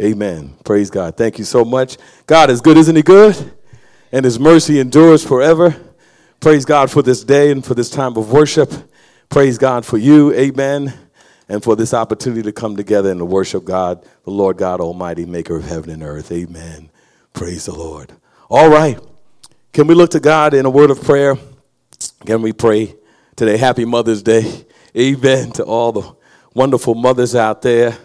Amen. Praise God. Thank you so much. God is good, isn't He good? And His mercy endures forever. Praise God for this day and for this time of worship. Praise God for you. Amen. And for this opportunity to come together and to worship God, the Lord God Almighty, maker of heaven and earth. Amen. Praise the Lord. All right. Can we look to God in a word of prayer? Can we pray today? Happy Mother's Day. Amen to all the wonderful mothers out there.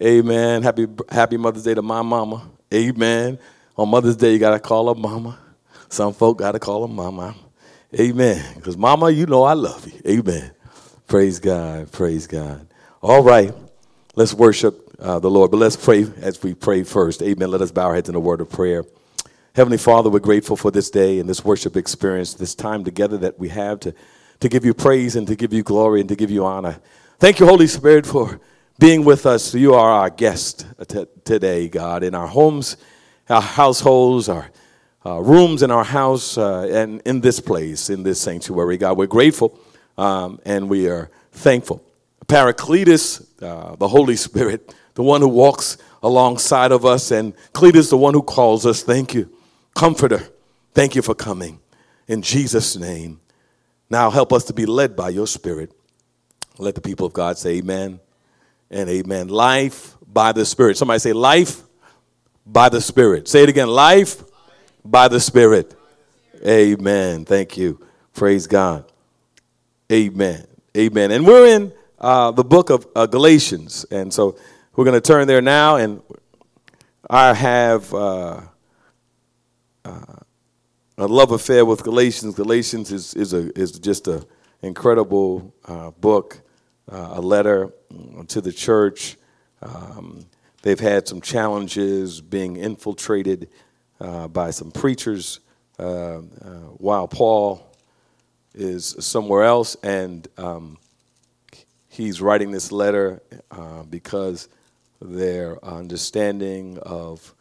Amen. Happy Happy Mother's Day to my mama. Amen. On Mother's Day, you gotta call her mama. Some folk gotta call her mama. Amen. Because mama, you know I love you. Amen. Praise God. Praise God. All right. Let's worship uh, the Lord. But let's pray as we pray first. Amen. Let us bow our heads in a word of prayer. Heavenly Father, we're grateful for this day and this worship experience, this time together that we have to, to give you praise and to give you glory and to give you honor. Thank you, Holy Spirit, for being with us. You are our guest t- today, God, in our homes, our households, our uh, rooms in our house, uh, and in this place, in this sanctuary, God. We're grateful um, and we are thankful. Paracletus, uh, the Holy Spirit, the one who walks alongside of us, and Cletus, the one who calls us. Thank you. Comforter, thank you for coming. In Jesus' name. Now help us to be led by your Spirit. Let the people of God say amen and amen. Life by the Spirit. Somebody say, life by the Spirit. Say it again, life by the Spirit. Amen. Thank you. Praise God. Amen. Amen. And we're in uh, the book of uh, Galatians. And so we're going to turn there now. And I have. Uh, uh, a love affair with Galatians. Galatians is, is, a, is just an incredible uh, book, uh, a letter to the church. Um, they've had some challenges being infiltrated uh, by some preachers uh, uh, while Paul is somewhere else. And um, he's writing this letter because their understanding of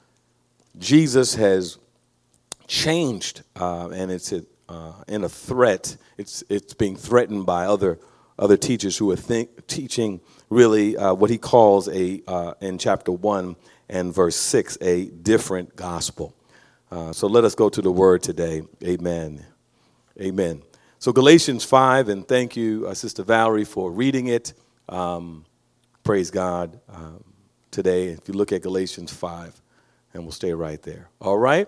Jesus has changed, uh, and it's a, uh, in a threat. It's it's being threatened by other other teachers who are think, teaching really uh, what he calls a uh, in chapter one and verse six a different gospel. Uh, so let us go to the word today. Amen. Amen. So Galatians five, and thank you, uh, Sister Valerie, for reading it. Um, praise God um, today. If you look at Galatians five, and we'll stay right there. All right.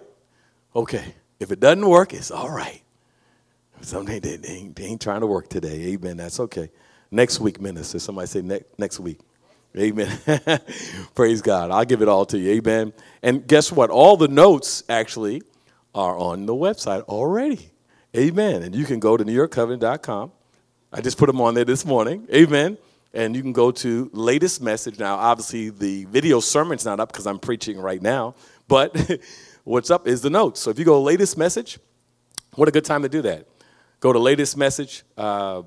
Okay. If it doesn't work, it's all right. Some they, they, ain't, they ain't trying to work today. Amen. That's okay. Next week, minister. Somebody say ne- next week. Amen. Praise God. I'll give it all to you. Amen. And guess what? All the notes actually are on the website already. Amen. And you can go to newyorkcovenant.com. I just put them on there this morning. Amen. And you can go to latest message. Now, obviously, the video sermon's not up because I'm preaching right now, but what's up is the notes. So if you go latest message, what a good time to do that. Go to latest message uh,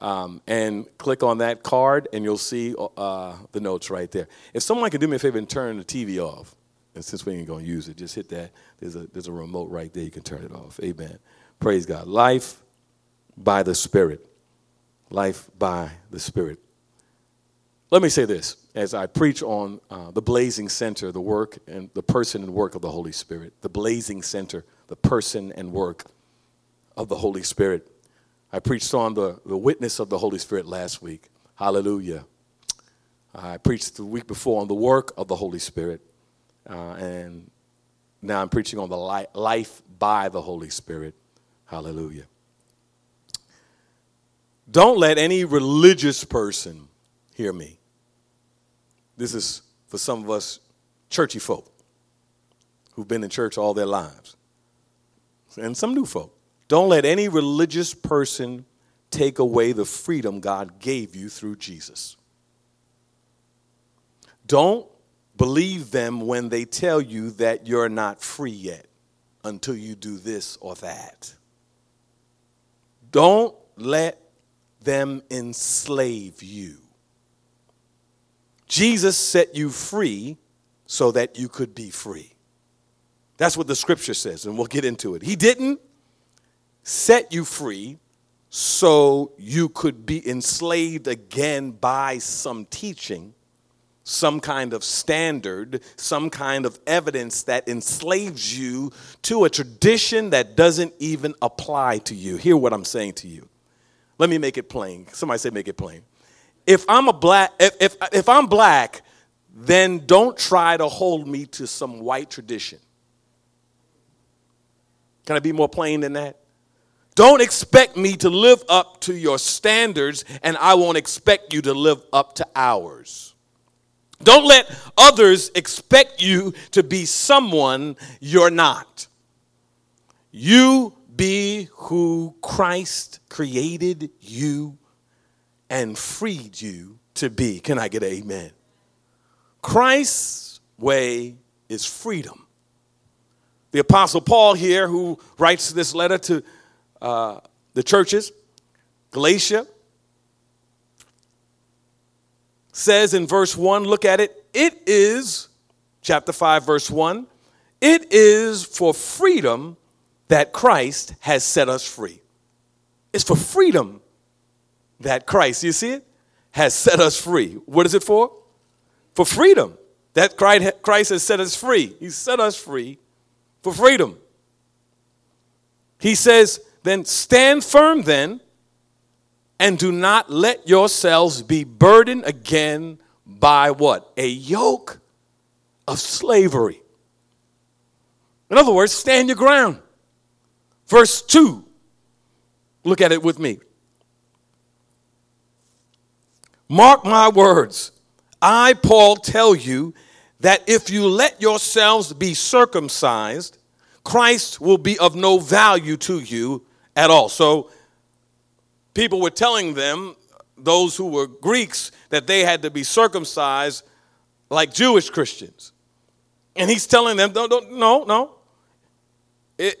um, and click on that card, and you'll see uh, the notes right there. If someone can do me a favor and turn the TV off, and since we ain't to use it, just hit that. There's a, there's a remote right there. You can turn it off. Amen. Praise God. Life by the Spirit. Life by the Spirit. Let me say this as I preach on uh, the blazing center, the work and the person and work of the Holy Spirit. The blazing center, the person and work of the Holy Spirit. I preached on the, the witness of the Holy Spirit last week. Hallelujah. I preached the week before on the work of the Holy Spirit. Uh, and now I'm preaching on the li- life by the Holy Spirit. Hallelujah. Don't let any religious person hear me. This is for some of us churchy folk who've been in church all their lives, and some new folk. Don't let any religious person take away the freedom God gave you through Jesus. Don't believe them when they tell you that you're not free yet until you do this or that. Don't let them enslave you. Jesus set you free so that you could be free. That's what the scripture says, and we'll get into it. He didn't set you free so you could be enslaved again by some teaching some kind of standard, some kind of evidence that enslaves you to a tradition that doesn't even apply to you. Hear what I'm saying to you. Let me make it plain. Somebody say make it plain. If I'm a black if, if, if I'm black, then don't try to hold me to some white tradition. Can I be more plain than that? Don't expect me to live up to your standards, and I won't expect you to live up to ours. Don't let others expect you to be someone you're not. You be who Christ created you and freed you to be. Can I get an amen? Christ's way is freedom. The Apostle Paul here, who writes this letter to uh, the churches, Galatia, says in verse 1, look at it, it is, chapter 5, verse 1, it is for freedom that Christ has set us free. It's for freedom that Christ, you see it, has set us free. What is it for? For freedom. That Christ has set us free. He set us free for freedom. He says, then stand firm then and do not let yourselves be burdened again by what? A yoke of slavery. In other words, stand your ground. Verse 2, look at it with me. Mark my words. I, Paul, tell you that if you let yourselves be circumcised, Christ will be of no value to you at all. So people were telling them, those who were Greeks, that they had to be circumcised like Jewish Christians. And he's telling them, no, no, no. It,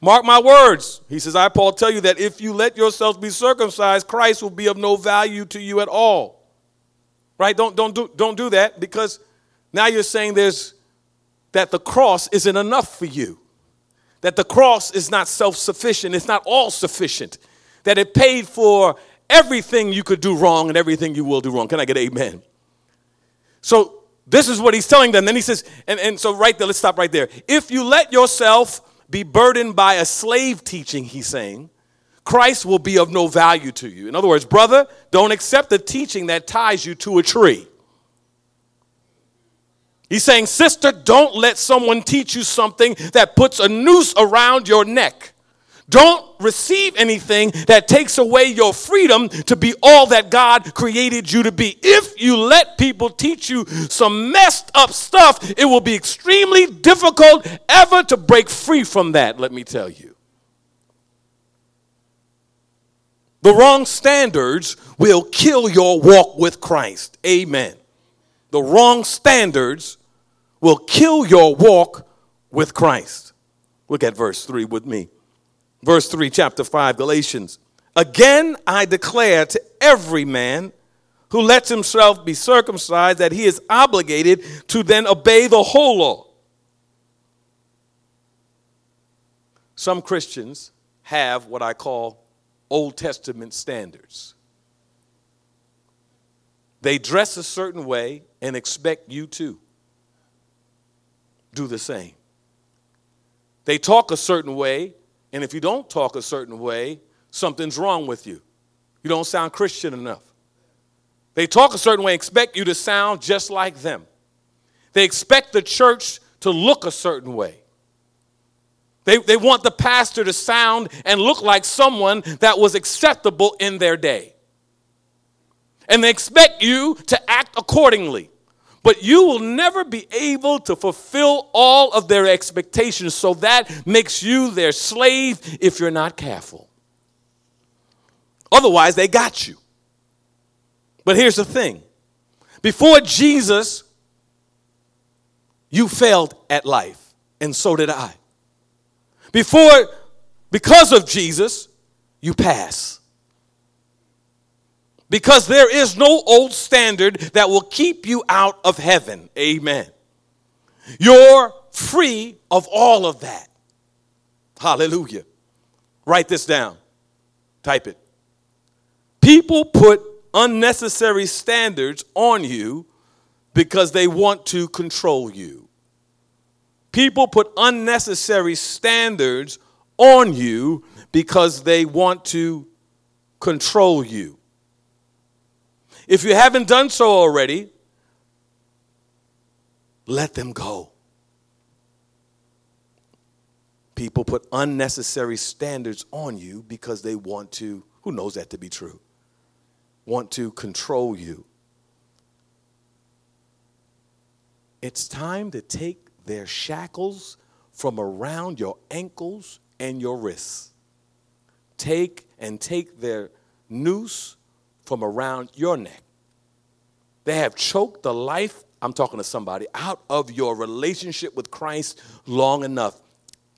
mark my words. He says, I, Paul, tell you that if you let yourselves be circumcised, Christ will be of no value to you at all. Right? Don't, don't, do, don't do that because now you're saying there's that the cross isn't enough for you that the cross is not self sufficient, it's not all sufficient, that it paid for everything you could do wrong and everything you will do wrong. Can I get amen? So, this is what he's telling them. Then he says, and, and so right there, let's stop right there. If you let yourself be burdened by a slave teaching, he's saying, Christ will be of no value to you. In other words, brother, don't accept the teaching that ties you to a tree. He's saying, Sister, don't let someone teach you something that puts a noose around your neck. Don't receive anything that takes away your freedom to be all that God created you to be. If you let people teach you some messed up stuff, it will be extremely difficult ever to break free from that, let me tell you. The wrong standards will kill your walk with Christ. Amen. The wrong standards will kill your walk with Christ. Look at verse 3 with me. Verse 3, chapter 5, Galatians. Again, I declare to every man who lets himself be circumcised that he is obligated to then obey the whole law. Some Christians have what I call Old Testament standards. They dress a certain way and expect you to do the same. They talk a certain way, and if you don't talk a certain way, something's wrong with you. You don't sound Christian enough. They talk a certain way, expect you to sound just like them. They expect the church to look a certain way. They, they want the pastor to sound and look like someone that was acceptable in their day. And they expect you to act accordingly. But you will never be able to fulfill all of their expectations, so that makes you their slave if you're not careful. Otherwise, they got you. But here's the thing before Jesus, you failed at life, and so did I. Before, because of Jesus, you pass because there is no old standard that will keep you out of heaven. Amen. You're free of all of that. Hallelujah. Write this down. Type it. People put unnecessary standards on you because they want to control you. People put unnecessary standards on you because they want to control you. If you haven't done so already, let them go. People put unnecessary standards on you because they want to, who knows that to be true, want to control you. It's time to take their shackles from around your ankles and your wrists. Take and take their noose from around your neck. They have choked the life, I'm talking to somebody, out of your relationship with Christ long enough.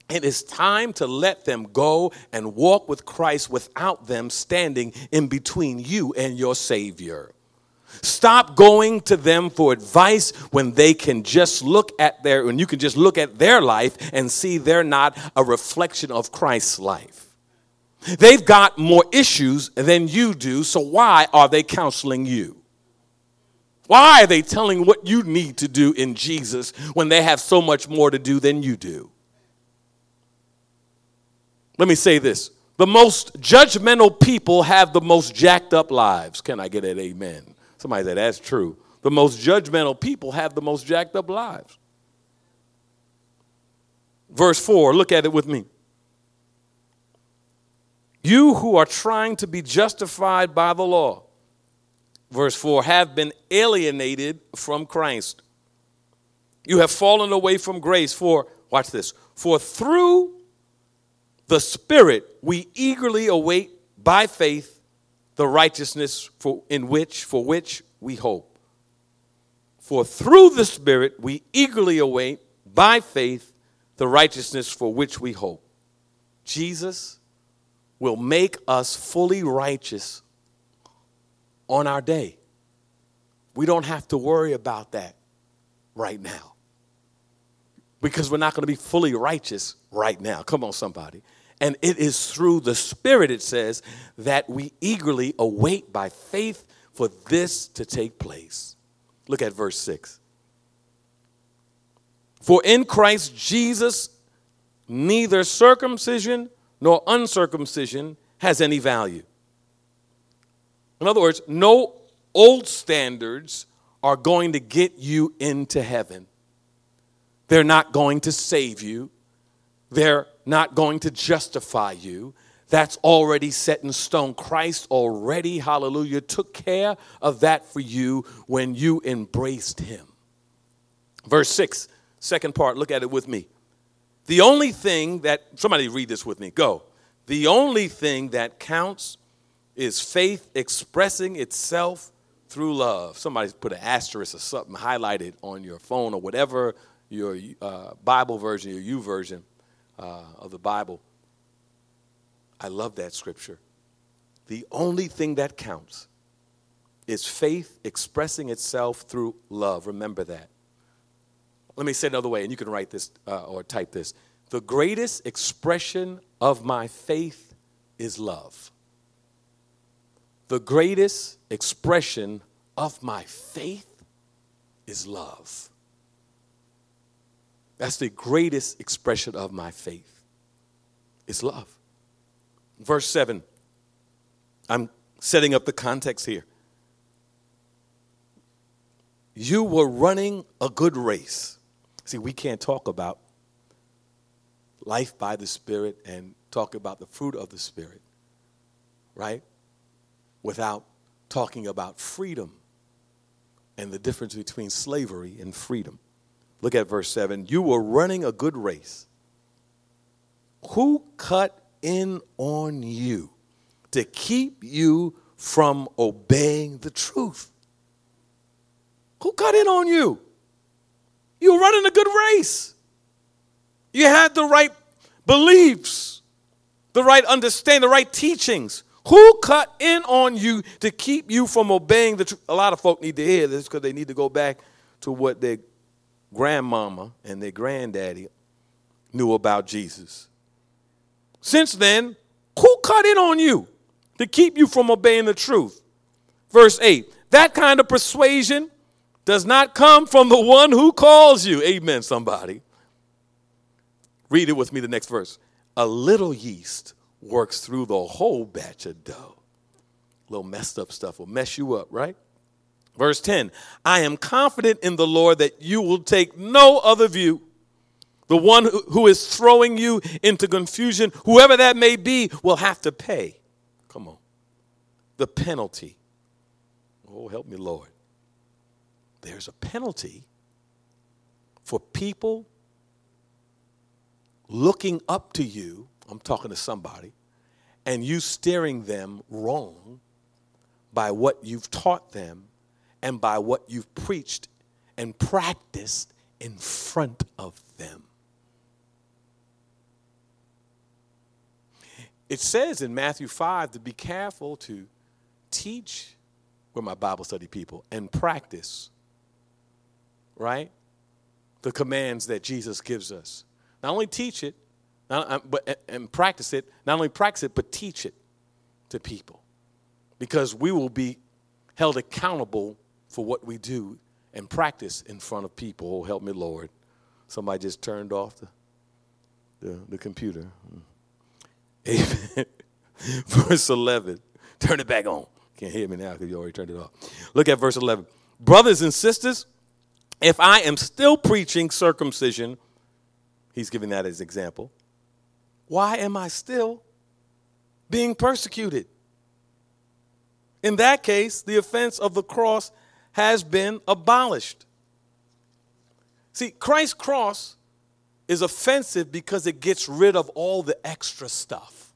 It is time to let them go and walk with Christ without them standing in between you and your Savior. Stop going to them for advice when they can just look at their, when you can just look at their life and see they're not a reflection of Christ's life. They've got more issues than you do, so why are they counseling you? Why are they telling what you need to do in Jesus when they have so much more to do than you do? Let me say this the most judgmental people have the most jacked up lives. Can I get an amen? Somebody said, That's true. The most judgmental people have the most jacked up lives. Verse 4, look at it with me. You who are trying to be justified by the law, verse 4, have been alienated from Christ. You have fallen away from grace. For, watch this, for through the Spirit we eagerly await by faith the righteousness for, in which, for which we hope. For through the Spirit we eagerly await by faith the righteousness for which we hope. Jesus will make us fully righteous on our day. We don't have to worry about that right now because we're not going to be fully righteous right now. Come on, somebody. And it is through the Spirit, it says, that we eagerly await by faith for this to take place. Look at verse 6. For in Christ Jesus, neither circumcision nor uncircumcision has any value. In other words, no old standards are going to get you into heaven. They're not going to save you. They're not going to justify you. That's already set in stone. Christ already, hallelujah, took care of that for you when you embraced him. Verse 6, second part, look at it with me. The only thing that, somebody read this with me, go. The only thing that counts is faith expressing itself through love. Somebody put an asterisk or something highlighted on your phone or whatever your uh, Bible version, your YouVersion uh, of the Bible. I love that scripture. The only thing that counts is faith expressing itself through love. Remember that. Let me say it another way, and you can write this uh, or type this. The greatest expression of my faith is love. The greatest expression of my faith is love. That's the greatest expression of my faith. It's love. Verse 7. I'm setting up the context here. You were running a good race. See, we can't talk about life by the Spirit and talk about the fruit of the Spirit, right? Without talking about freedom and the difference between slavery and freedom. Look at verse 7. You were running a good race. Who cut in on you to keep you from obeying the truth? Who cut in on you? You were running a good race. You had the right beliefs, the right understanding, the right teachings. Who cut in on you to keep you from obeying the truth? A lot of folk need to hear this because they need to go back to what their grandmama and their granddaddy knew about Jesus. Since then, who cut in on you to keep you from obeying the truth? Verse 8 That kind of persuasion does not come from the one who calls you. Amen, somebody. Read it with me, the next verse. A little yeast works through the whole batch of dough. Little messed up stuff will mess you up, right? Verse 10 I am confident in the Lord that you will take no other view. The one who is throwing you into confusion, whoever that may be, will have to pay. Come on. The penalty. Oh, help me, Lord. There's a penalty for people looking up to you. I'm talking to somebody, and you steering them wrong by what you've taught them and by what you've preached and practiced in front of them. It says in Matthew 5 to be careful to teach, with my Bible study people, and practice, right? The commands that Jesus gives us. Not only teach it, not, uh, but, and practice it, not only practice it, but teach it to people. Because we will be held accountable for what we do and practice in front of people. Oh, help me, Lord. Somebody just turned off the, the, the computer. Amen. verse 11. Turn it back on. Can't hear me now because you already turned it off. Look at verse 11. Brothers and sisters, if I am still preaching circumcision, he's giving that as example, why am I still being persecuted? In that case, the offense of the cross has been abolished. See, Christ's cross is offensive because it gets rid of all the extra stuff.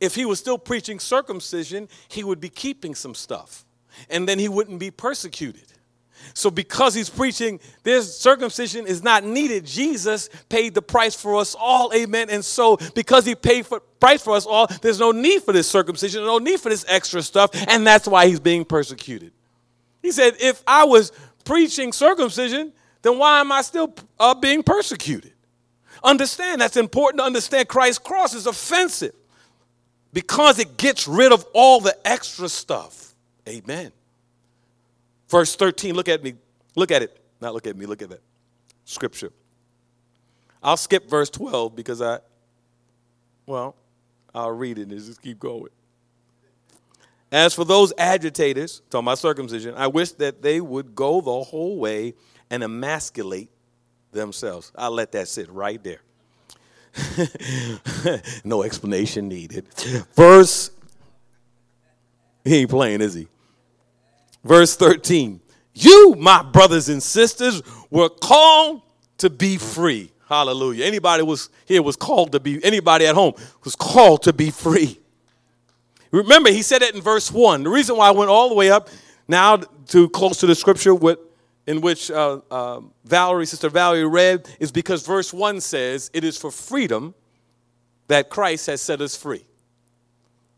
If he was still preaching circumcision, he would be keeping some stuff, and then he wouldn't be persecuted. So, because he's preaching this circumcision is not needed, Jesus paid the price for us all. Amen. And so, because he paid for price for us all, there's no need for this circumcision, no need for this extra stuff, and that's why he's being persecuted. He said, if I was preaching circumcision, then why am I still uh, being persecuted? Understand, that's important to understand. Christ's cross is offensive because it gets rid of all the extra stuff. Amen. Verse 13, look at me. Look at it. Not look at me, look at that scripture. I'll skip verse 12 because I, well, I'll read it and just keep going. As for those agitators, talking about circumcision, I wish that they would go the whole way and emasculate themselves. I'll let that sit right there. no explanation needed. Verse, he ain't playing, is he? Verse 13. You, my brothers and sisters, were called to be free. Hallelujah. Anybody was here was called to be, anybody at home was called to be free. Remember, he said it in verse 1. The reason why I went all the way up now to close to the scripture with, in which uh, uh, Valerie, Sister Valerie read, is because verse 1 says, It is for freedom that Christ has set us free.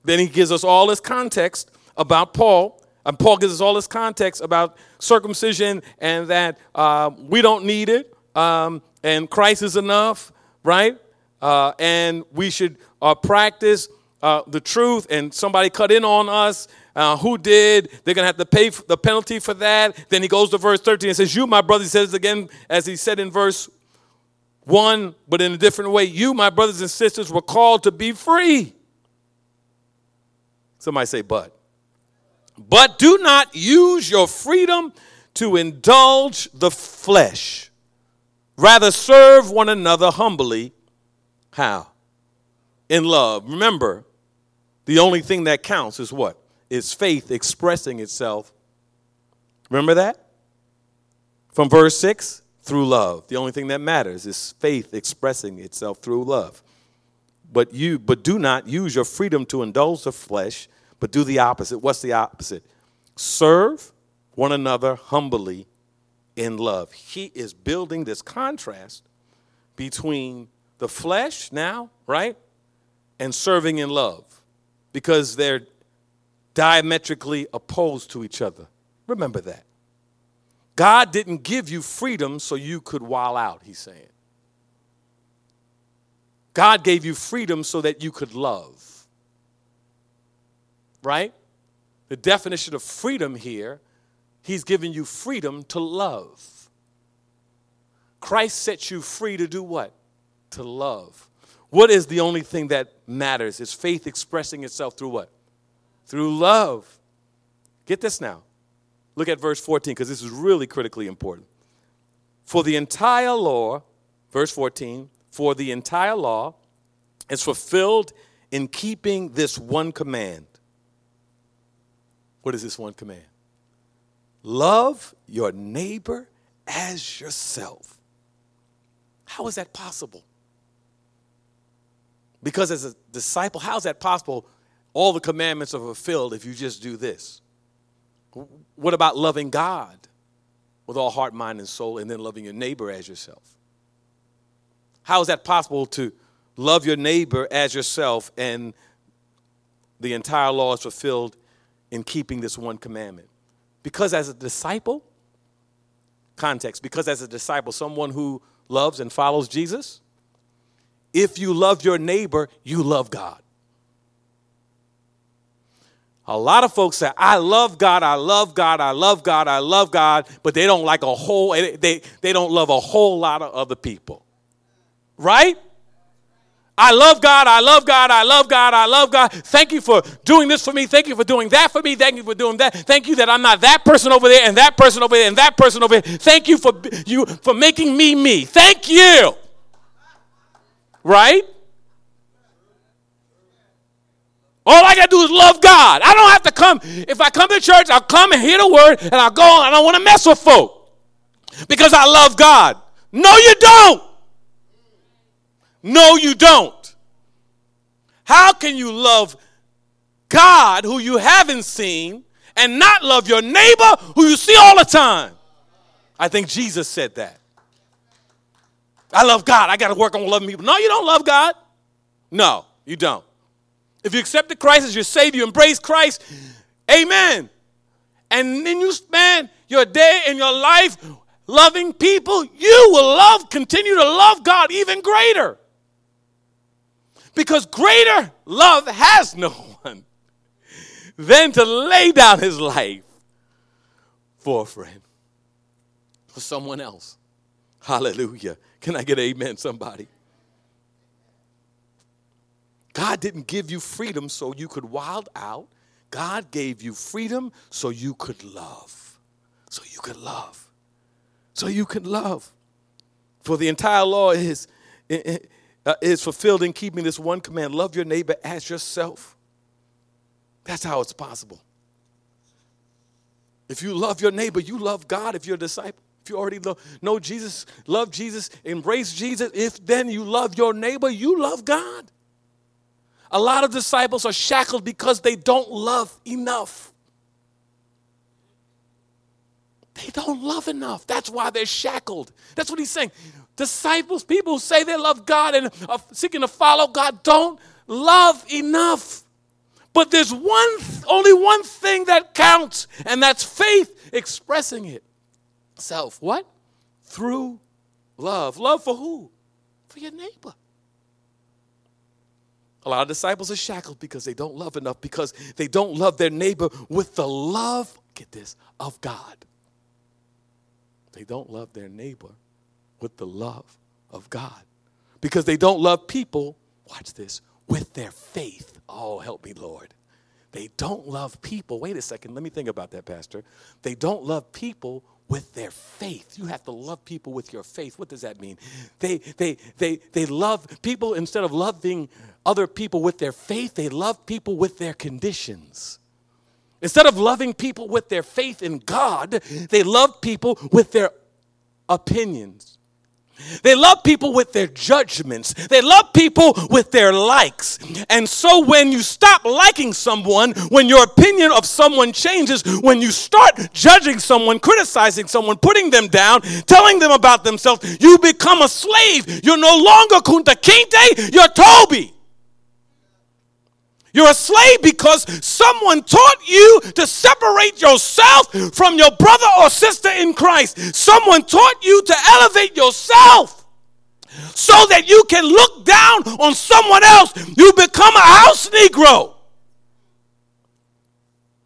Then he gives us all this context about Paul. And Paul gives us all this context about circumcision and that uh, we don't need it, um, and Christ is enough, right? Uh, and we should uh, practice uh, the truth and somebody cut in on us, uh, who did? They're going to have to pay the penalty for that. Then he goes to verse 13 and says, You, my brother, he says again, as he said in verse 1, but in a different way, you, my brothers and sisters, were called to be free. Somebody say, but. But do not use your freedom to indulge the flesh. Rather, serve one another humbly. How? In love. Remember, the only thing that counts is what? Is faith expressing itself. Remember that? From verse 6 through love. The only thing that matters is faith expressing itself through love. But you but do not use your freedom to indulge the flesh, but do the opposite. What's the opposite? Serve one another humbly in love. He is building this contrast between the flesh now, right? And serving in love because they're diametrically opposed to each other. Remember that. God didn't give you freedom so you could wall out, he's saying. God gave you freedom so that you could love. Right? The definition of freedom here, he's giving you freedom to love. Christ sets you free to do what? To love. What is the only thing that matters? Is faith expressing itself through what? Through love. Get this now. Look at verse 14 because this is really critically important. For the entire law, verse 14, for the entire law is fulfilled in keeping this one command. What is this one command? Love your neighbor as yourself. How is that possible? Because as a disciple, how is that possible? All the commandments are fulfilled if you just do this. What about loving God with all heart, mind, and soul, and then loving your neighbor as yourself? How is that possible to love your neighbor as yourself and the entire law is fulfilled in keeping this one commandment? Because as a disciple, context, because as a disciple, someone who loves and follows Jesus, if you love your neighbor, you love God. A lot of folks say, I love God, I love God, I love God, I love God, but they don't like a whole, they, they don't love a whole lot of other people. Right? I love God, I love God, I love God, I love God. Thank you for doing this for me. Thank you for doing that for me. Thank you for doing that. Thank you that I'm not that person over there and that person over there and that person over there. Thank you for you for making me me. Thank you. Right? All I got to do is love God. I don't have to come. If I come to church, I'll come and hear the word and I'll go on. I don't want to mess with folk because I love God. No, you don't. No, you don't. How can you love God who you haven't seen and not love your neighbor who you see all the time? I think Jesus said that. I love God. I got to work on loving people. No, you don't love God. No, you don't. If you accepted Christ as your Savior, embrace Christ, amen. And then you spend your day and your life loving people, you will love, continue to love God even greater. Because greater love has no one than to lay down his life for a friend, for someone else. Hallelujah. Can I get amen, somebody? God didn't give you freedom so you could wild out. God gave you freedom so you could love. So you could love. So you could love. For the entire law is, uh, is fulfilled in keeping this one command love your neighbor as yourself. That's how it's possible. If you love your neighbor, you love God if you're a disciple. If you already know Jesus, love Jesus, embrace Jesus, if then you love your neighbor, you love God. A lot of disciples are shackled because they don't love enough. They don't love enough. That's why they're shackled. That's what he's saying. Disciples, people who say they love God and are seeking to follow God, don't love enough. But there's one, only one thing that counts, and that's faith expressing it. Self. What? Through love. Love for who? For your neighbor. A lot of disciples are shackled because they don't love enough, because they don't love their neighbor with the love, get this, of God. They don't love their neighbor with the love of God. Because they don't love people, watch this, with their faith. Oh, help me, Lord. They don't love people. Wait a second, let me think about that, Pastor. They don't love people with their faith. You have to love people with your faith. What does that mean? They, they, they, they love people instead of loving other people with their faith, they love people with their conditions. Instead of loving people with their faith in God, they love people with their opinions. They love people with their judgments. They love people with their likes. And so when you stop liking someone, when your opinion of someone changes, when you start judging someone, criticizing someone, putting them down, telling them about themselves, you become a slave. You're no longer Kunta Kinte, you're Toby. You're a slave because someone taught you to separate yourself from your brother or sister in Christ. Someone taught you to elevate yourself so that you can look down on someone else. You become a house Negro.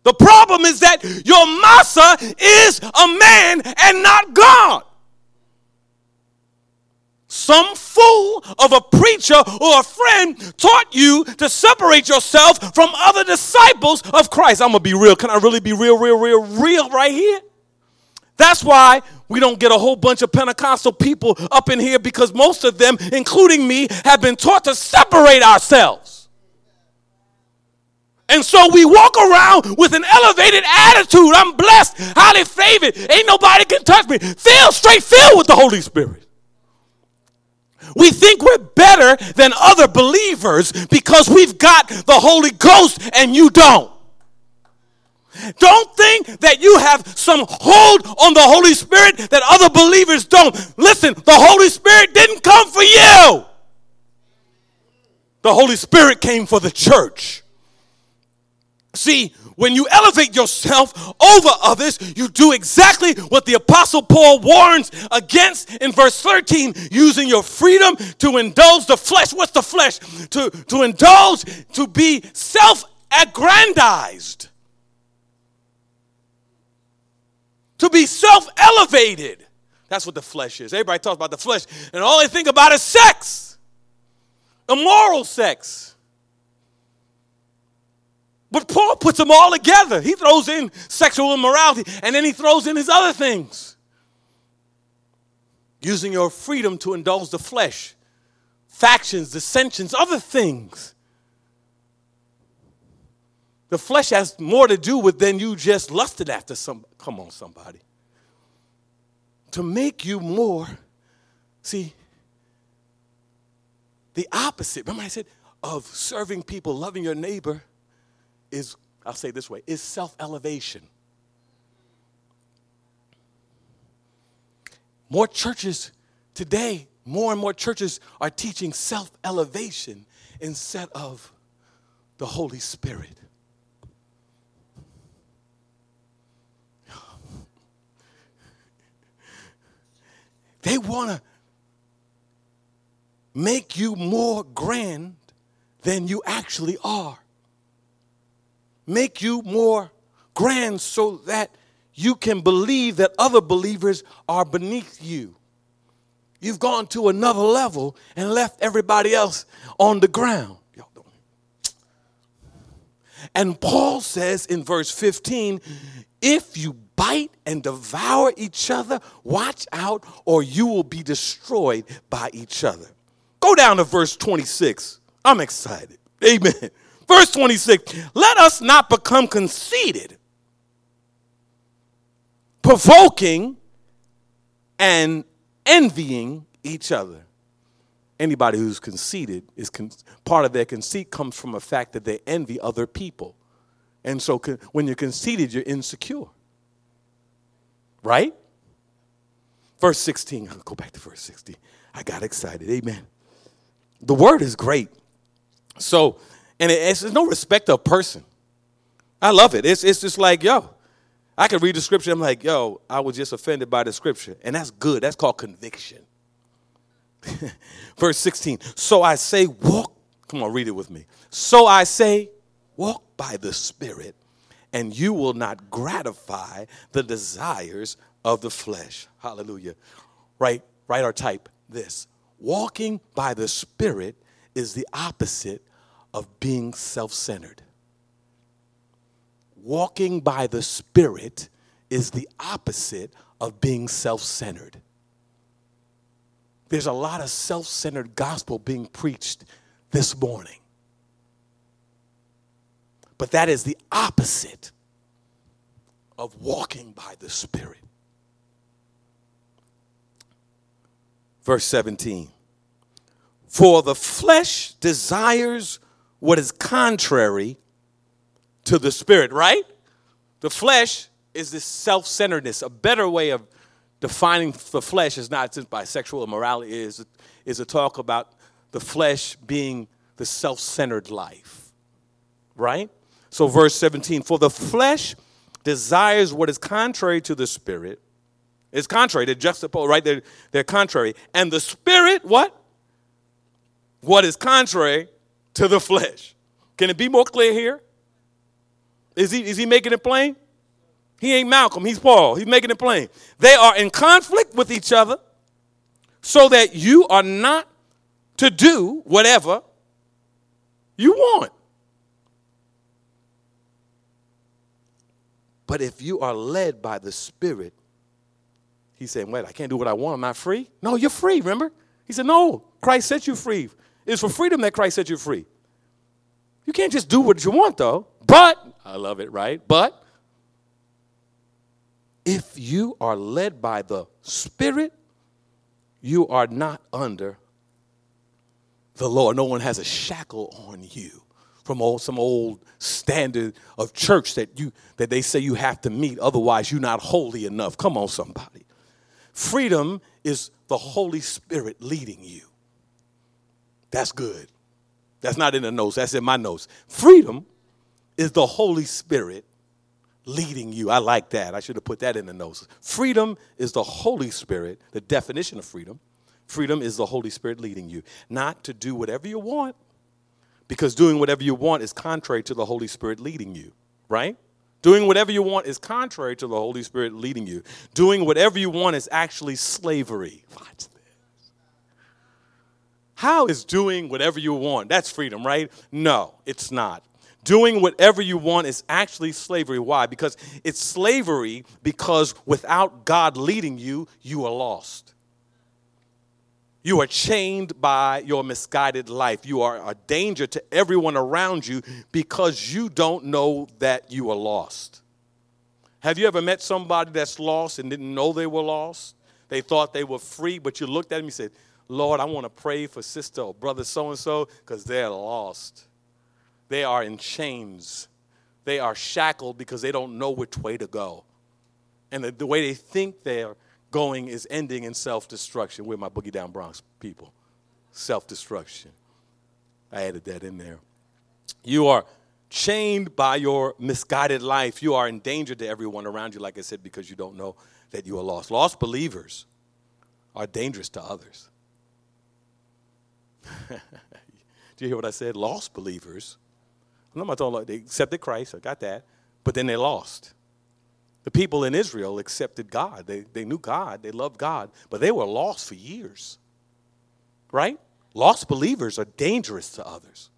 The problem is that your massa is a man and not God. Some fool of a preacher or a friend taught you to separate yourself from other disciples of Christ. I'm going to be real. Can I really be real, real, real, real right here? That's why we don't get a whole bunch of Pentecostal people up in here because most of them, including me, have been taught to separate ourselves. And so we walk around with an elevated attitude. I'm blessed, highly favored. Ain't nobody can touch me. Filled, straight filled with the Holy Spirit. We think we're better than other believers because we've got the Holy Ghost and you don't. Don't think that you have some hold on the Holy Spirit that other believers don't. Listen, the Holy Spirit didn't come for you. The Holy Spirit came for the church. See, when you elevate yourself over others, you do exactly what the Apostle Paul warns against in verse 13 using your freedom to indulge the flesh. What's the flesh? To, to indulge, to be self aggrandized. to be self elevated. That's what the flesh is. Everybody talks about the flesh, and all they think about is sex, immoral sex. But Paul puts them all together. He throws in sexual immorality, and then he throws in his other things. Using your freedom to indulge the flesh, factions, dissensions, other things. The flesh has more to do with than you just lusted after some. Come on, somebody. To make you more, see, the opposite. Remember, I said of serving people, loving your neighbor is, I'll say this way, is self elevation. More churches today, more and more churches are teaching self elevation instead of the Holy Spirit. They want to make you more grand than you actually are. Make you more grand so that you can believe that other believers are beneath you. You've gone to another level and left everybody else on the ground. And Paul says in verse 15, if you bite and devour each other, watch out, or you will be destroyed by each other. Go down to verse 26. I'm excited. Amen. Verse 26 Let us not become conceited, provoking and envying each other. Anybody who's conceited is con- part of their conceit comes from a fact that they envy other people. And so con- when you're conceited, you're insecure. Right? Verse 16. I'll go back to verse 16. I got excited. Amen. The word is great. So, and it's, it's no respect of person. I love it. It's, it's just like, yo, I can read the scripture. I'm like, yo, I was just offended by the scripture. And that's good. That's called conviction. Verse 16. So I say, walk. Come on, read it with me. So I say, walk by the Spirit, and you will not gratify the desires of the flesh. Hallelujah. Right, write or type this. Walking by the Spirit is the opposite of being self centered. Walking by the Spirit is the opposite of being self centered. There's a lot of self centered gospel being preached this morning. But that is the opposite of walking by the Spirit. Verse 17 For the flesh desires what is contrary to the Spirit, right? The flesh is this self centeredness. A better way of defining the flesh is not just by sexual immorality, is, is a talk about the flesh being the self centered life, right? So, verse 17 For the flesh desires what is contrary to the spirit. It's contrary, they're juxtaposed, right? They're, they're contrary. And the spirit, what? What is contrary to the flesh. Can it be more clear here? Is he, is he making it plain? He ain't Malcolm, he's Paul. He's making it plain. They are in conflict with each other so that you are not to do whatever you want. But if you are led by the Spirit, he's saying, Wait, I can't do what I want. I'm not free. No, you're free, remember? He said, No, Christ set you free. It's for freedom that Christ set you free. You can't just do what you want, though. But, I love it, right? But, if you are led by the Spirit, you are not under the law. No one has a shackle on you from old, some old standard of church that you that they say you have to meet otherwise you're not holy enough come on somebody freedom is the holy spirit leading you that's good that's not in the notes that's in my notes freedom is the holy spirit leading you i like that i should have put that in the notes freedom is the holy spirit the definition of freedom freedom is the holy spirit leading you not to do whatever you want because doing whatever you want is contrary to the Holy Spirit leading you, right? Doing whatever you want is contrary to the Holy Spirit leading you. Doing whatever you want is actually slavery. Watch this. How is doing whatever you want? That's freedom, right? No, it's not. Doing whatever you want is actually slavery. Why? Because it's slavery because without God leading you, you are lost. You are chained by your misguided life. You are a danger to everyone around you because you don't know that you are lost. Have you ever met somebody that's lost and didn't know they were lost? They thought they were free, but you looked at them and said, Lord, I want to pray for sister or brother so and so because they're lost. They are in chains. They are shackled because they don't know which way to go. And the, the way they think they're going is ending in self destruction. We're my Boogie Down Bronx people. Self destruction. I added that in there. You are chained by your misguided life. You are in danger to everyone around you, like I said, because you don't know that you are lost. Lost believers are dangerous to others. Do you hear what I said? Lost believers. I'm not talking about they accepted Christ, I got that, but then they lost. The people in Israel accepted God. They, they knew God. They loved God. But they were lost for years. Right? Lost believers are dangerous to others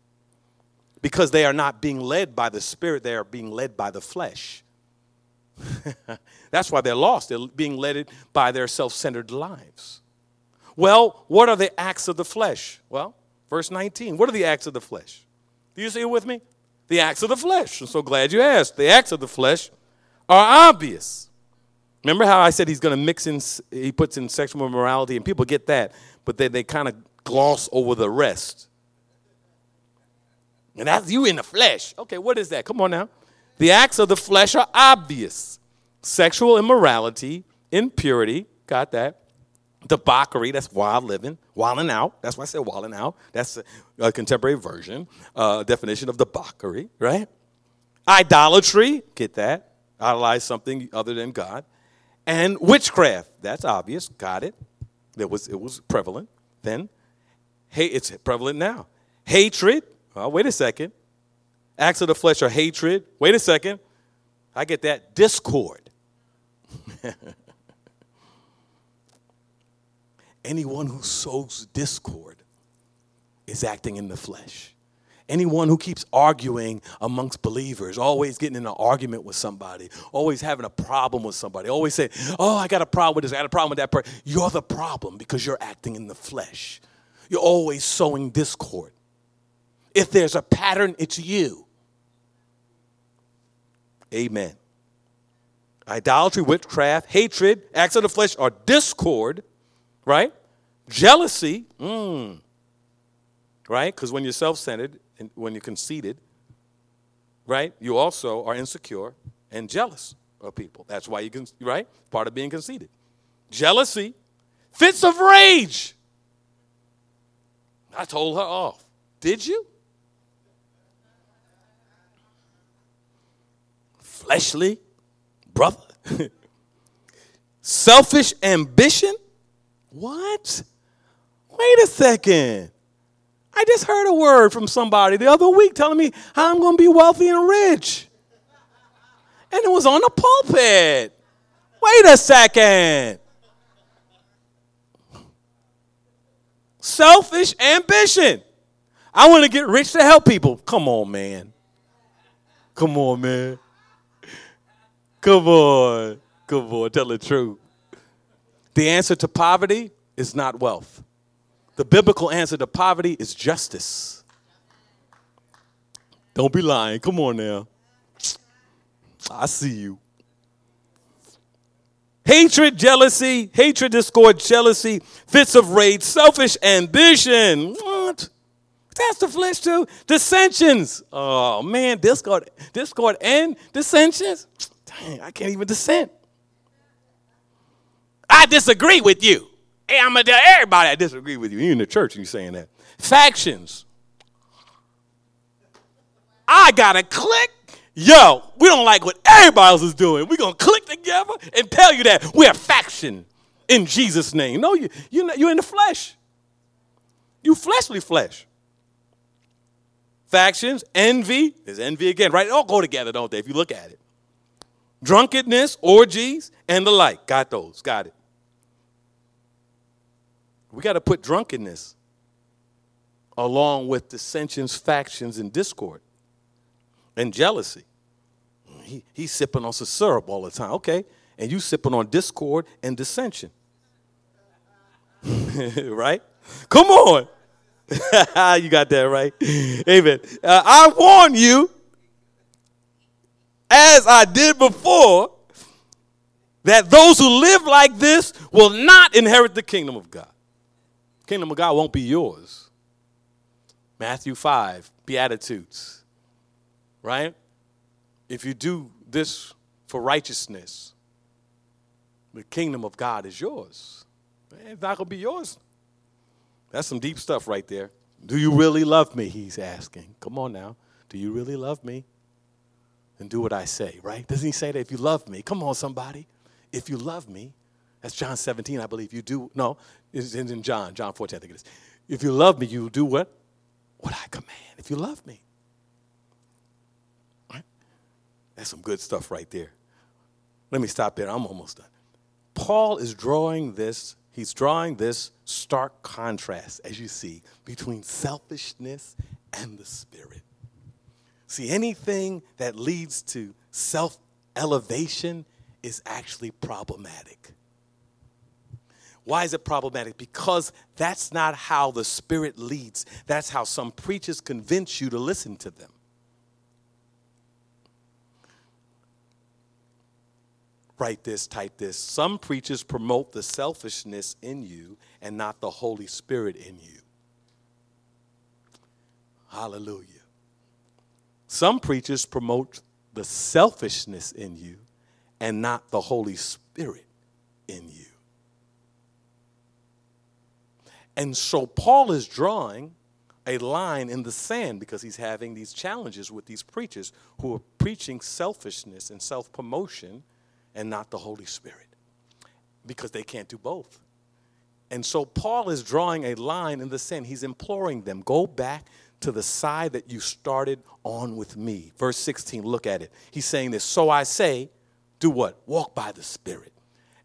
because they are not being led by the Spirit, they are being led by the flesh. That's why they're lost. They're being led by their self centered lives. Well, what are the acts of the flesh? Well, verse 19. What are the acts of the flesh? Do you see it with me? The acts of the flesh. I'm so glad you asked. The acts of the flesh are obvious. Remember how I said he's going to mix in, he puts in sexual immorality, and people get that, but then they kind of gloss over the rest. And that's you in the flesh. Okay, what is that? Come on now. The acts of the flesh are obvious sexual immorality, impurity, got that. Debauchery, that's wild living, wilding out. That's why I said wilding out. That's a, a contemporary version, uh, definition of debauchery, right? Idolatry, get that idolize something other than God. And witchcraft, that's obvious, got it. It was, it was prevalent then. Hey, it's prevalent now. Hatred, well, wait a second. Acts of the flesh are hatred. Wait a second. I get that. Discord. Anyone who sows discord is acting in the flesh. Anyone who keeps arguing amongst believers, always getting in an argument with somebody, always having a problem with somebody, always saying, Oh, I got a problem with this, I got a problem with that person. You're the problem because you're acting in the flesh. You're always sowing discord. If there's a pattern, it's you. Amen. Idolatry, witchcraft, hatred, acts of the flesh are discord, right? Jealousy, mm, right? Because when you're self centered, and when you're conceited, right? You also are insecure and jealous of people. That's why you can, right? Part of being conceited. Jealousy, fits of rage. I told her off. Did you? Fleshly, brother. Selfish ambition? What? Wait a second. I just heard a word from somebody the other week telling me how I'm going to be wealthy and rich. And it was on the pulpit. Wait a second. Selfish ambition. I want to get rich to help people. Come on, man. Come on, man. Come on. Come on. Tell the truth. The answer to poverty is not wealth. The biblical answer to poverty is justice. Don't be lying. Come on now. I see you. Hatred, jealousy, hatred, discord, jealousy, fits of rage, selfish ambition. What? That's the flesh too. Dissensions. Oh man, discord, discord and dissensions. Dang, I can't even dissent. I disagree with you. Hey, I'm gonna tell everybody I disagree with you. You in the church and you saying that. Factions. I gotta click. Yo, we don't like what everybody else is doing. We're gonna click together and tell you that we're a faction in Jesus' name. No, you, you're, not, you're in the flesh. You fleshly flesh. Factions, envy, there's envy again, right? They all go together, don't they, if you look at it. Drunkenness, orgies, and the like. Got those, got it. We got to put drunkenness along with dissensions, factions, and discord and jealousy. He, he's sipping on some syrup all the time. Okay. And you sipping on discord and dissension. right? Come on. you got that right. Amen. Uh, I warn you, as I did before, that those who live like this will not inherit the kingdom of God. Kingdom of God won't be yours. Matthew 5, Beatitudes. Right? If you do this for righteousness, the kingdom of God is yours. It's not going to be yours. That's some deep stuff right there. Do you really love me? He's asking. Come on now. Do you really love me? And do what I say, right? Doesn't he say that if you love me? Come on, somebody. If you love me, that's John 17, I believe. You do, no, it's in John, John 14, I think it is. If you love me, you will do what? What I command. If you love me. Right? That's some good stuff right there. Let me stop there. I'm almost done. Paul is drawing this, he's drawing this stark contrast, as you see, between selfishness and the spirit. See, anything that leads to self elevation is actually problematic. Why is it problematic? Because that's not how the Spirit leads. That's how some preachers convince you to listen to them. Write this, type this. Some preachers promote the selfishness in you and not the Holy Spirit in you. Hallelujah. Some preachers promote the selfishness in you and not the Holy Spirit in you. And so Paul is drawing a line in the sand because he's having these challenges with these preachers who are preaching selfishness and self promotion and not the Holy Spirit because they can't do both. And so Paul is drawing a line in the sand. He's imploring them go back to the side that you started on with me. Verse 16, look at it. He's saying this So I say, do what? Walk by the Spirit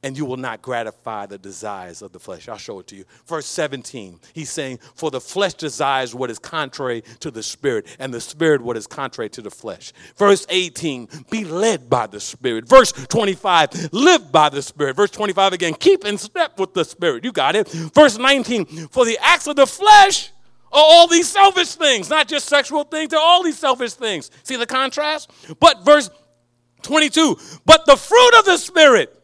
and you will not gratify the desires of the flesh. I'll show it to you. Verse 17, he's saying, For the flesh desires what is contrary to the spirit, and the spirit what is contrary to the flesh. Verse 18, be led by the spirit. Verse 25, live by the spirit. Verse 25 again, keep in step with the spirit. You got it. Verse 19, for the acts of the flesh all these selfish things, not just sexual things, they're all these selfish things. See the contrast? But verse 22, but the fruit of the spirit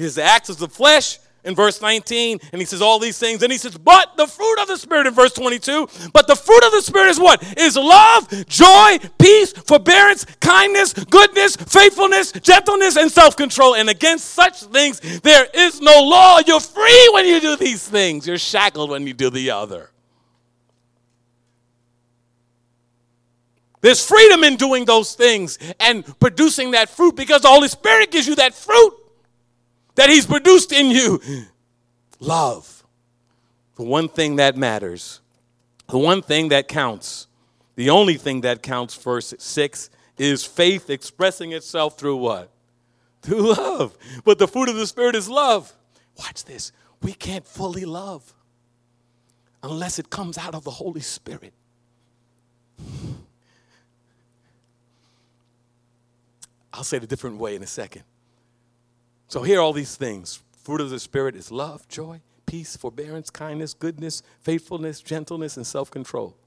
his acts of the flesh in verse 19, and he says all these things. And he says, but the fruit of the Spirit in verse 22. But the fruit of the Spirit is what? Is love, joy, peace, forbearance, kindness, goodness, faithfulness, gentleness, and self control. And against such things, there is no law. You're free when you do these things, you're shackled when you do the other. There's freedom in doing those things and producing that fruit because the Holy Spirit gives you that fruit that He's produced in you love. The one thing that matters, the one thing that counts, the only thing that counts, verse 6 is faith expressing itself through what? Through love. But the fruit of the Spirit is love. Watch this. We can't fully love unless it comes out of the Holy Spirit. I'll say it a different way in a second. So, here are all these things. Fruit of the Spirit is love, joy, peace, forbearance, kindness, goodness, faithfulness, gentleness, and self control.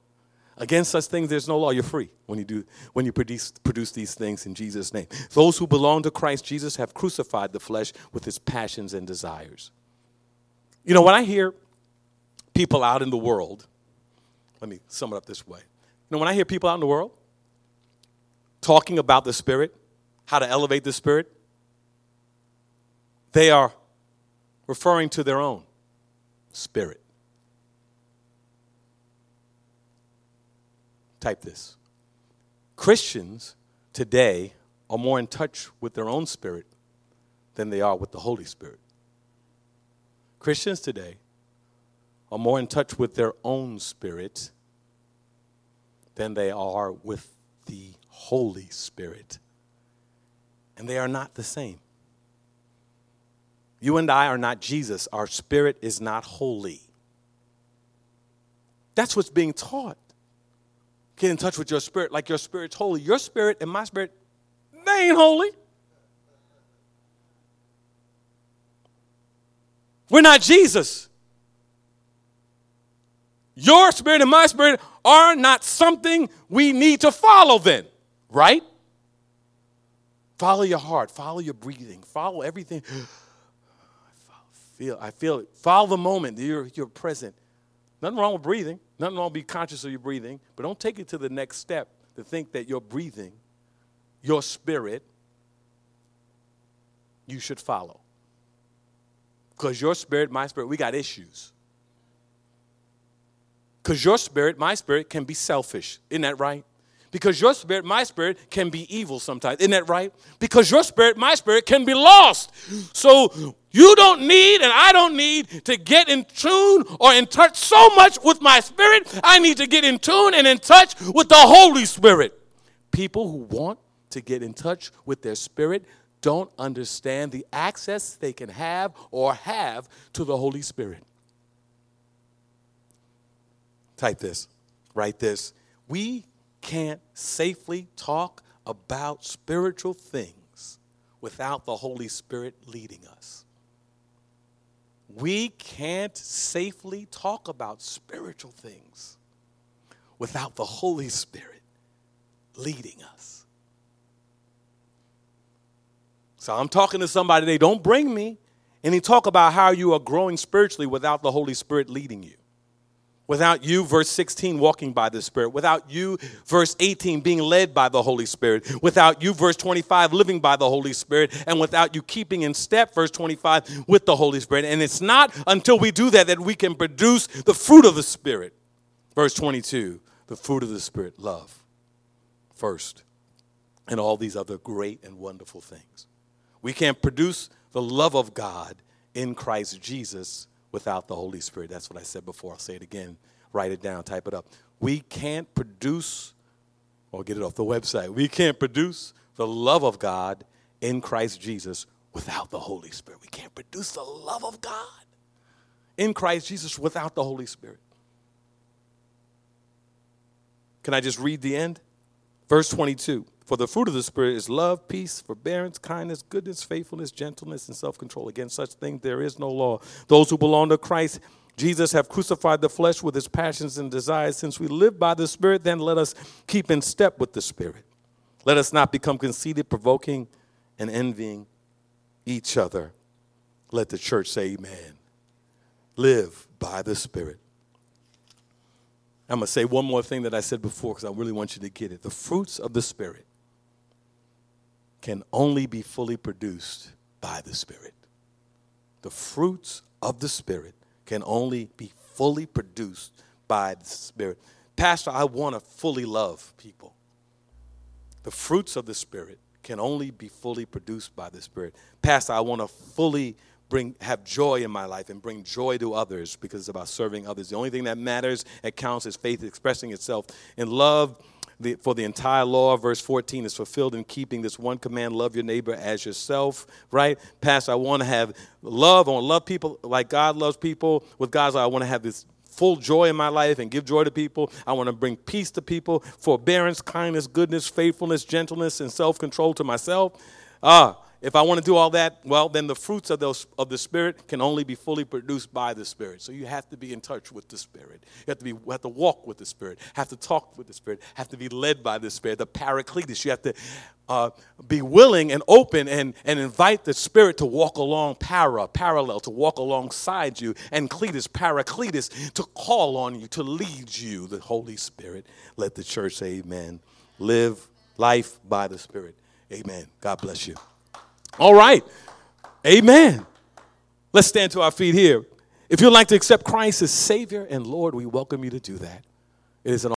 Against such things, there's no law. You're free when you do when you produce produce these things in Jesus' name. Those who belong to Christ Jesus have crucified the flesh with its passions and desires. You know, when I hear people out in the world, let me sum it up this way. You know, when I hear people out in the world talking about the Spirit, how to elevate the Spirit, they are referring to their own spirit. Type this. Christians today are more in touch with their own spirit than they are with the Holy Spirit. Christians today are more in touch with their own spirit than they are with the Holy Spirit. And they are not the same. You and I are not Jesus. Our spirit is not holy. That's what's being taught. Get in touch with your spirit like your spirit's holy. Your spirit and my spirit, they ain't holy. We're not Jesus. Your spirit and my spirit are not something we need to follow, then, right? Follow your heart, follow your breathing, follow everything. I feel, I feel it. Follow the moment. You're, you're present. Nothing wrong with breathing. Nothing wrong with being conscious of your breathing. But don't take it to the next step to think that your breathing, your spirit, you should follow. Because your spirit, my spirit, we got issues. Because your spirit, my spirit, can be selfish. Isn't that right? Because your spirit, my spirit, can be evil sometimes. Isn't that right? Because your spirit, my spirit, can be lost. So you don't need, and I don't need to get in tune or in touch so much with my spirit. I need to get in tune and in touch with the Holy Spirit. People who want to get in touch with their spirit don't understand the access they can have or have to the Holy Spirit. Type this, write this. We can't safely talk about spiritual things without the Holy Spirit leading us. We can't safely talk about spiritual things without the Holy Spirit leading us. So I'm talking to somebody, they don't bring me any talk about how you are growing spiritually without the Holy Spirit leading you. Without you, verse 16, walking by the Spirit. Without you, verse 18, being led by the Holy Spirit. Without you, verse 25, living by the Holy Spirit. And without you keeping in step, verse 25, with the Holy Spirit. And it's not until we do that that we can produce the fruit of the Spirit. Verse 22, the fruit of the Spirit, love, first, and all these other great and wonderful things. We can't produce the love of God in Christ Jesus without the Holy Spirit. That's what I said before. I'll say it again. Write it down, type it up. We can't produce, or get it off the website, we can't produce the love of God in Christ Jesus without the Holy Spirit. We can't produce the love of God in Christ Jesus without the Holy Spirit. Can I just read the end? Verse 22. For the fruit of the Spirit is love, peace, forbearance, kindness, goodness, faithfulness, gentleness, and self control. Against such things there is no law. Those who belong to Christ Jesus have crucified the flesh with its passions and desires. Since we live by the Spirit, then let us keep in step with the Spirit. Let us not become conceited, provoking, and envying each other. Let the church say, Amen. Live by the Spirit. I'm going to say one more thing that I said before because I really want you to get it. The fruits of the Spirit can only be fully produced by the Spirit. The fruits of the Spirit can only be fully produced by the Spirit. Pastor, I want to fully love people. The fruits of the Spirit can only be fully produced by the Spirit. Pastor, I want to fully bring have joy in my life and bring joy to others because it's about serving others. The only thing that matters, that counts, is faith expressing itself in love the, for the entire law, verse 14, is fulfilled in keeping this one command love your neighbor as yourself, right? Pastor, I want to have love. I want to love people like God loves people. With God's I want to have this full joy in my life and give joy to people. I want to bring peace to people, forbearance, kindness, goodness, faithfulness, gentleness, and self control to myself. Ah, if I want to do all that, well, then the fruits of, those, of the Spirit can only be fully produced by the Spirit. So you have to be in touch with the Spirit. You have to, be, have to walk with the Spirit, have to talk with the Spirit, have to be led by the Spirit, the Paracletus. You have to uh, be willing and open and, and invite the Spirit to walk along para, parallel, to walk alongside you, and Cletus, Paracletus, to call on you, to lead you, the Holy Spirit. Let the church say amen. Live life by the Spirit. Amen. God bless you. All right. Amen. Let's stand to our feet here. If you'd like to accept Christ as Savior and Lord, we welcome you to do that. It is an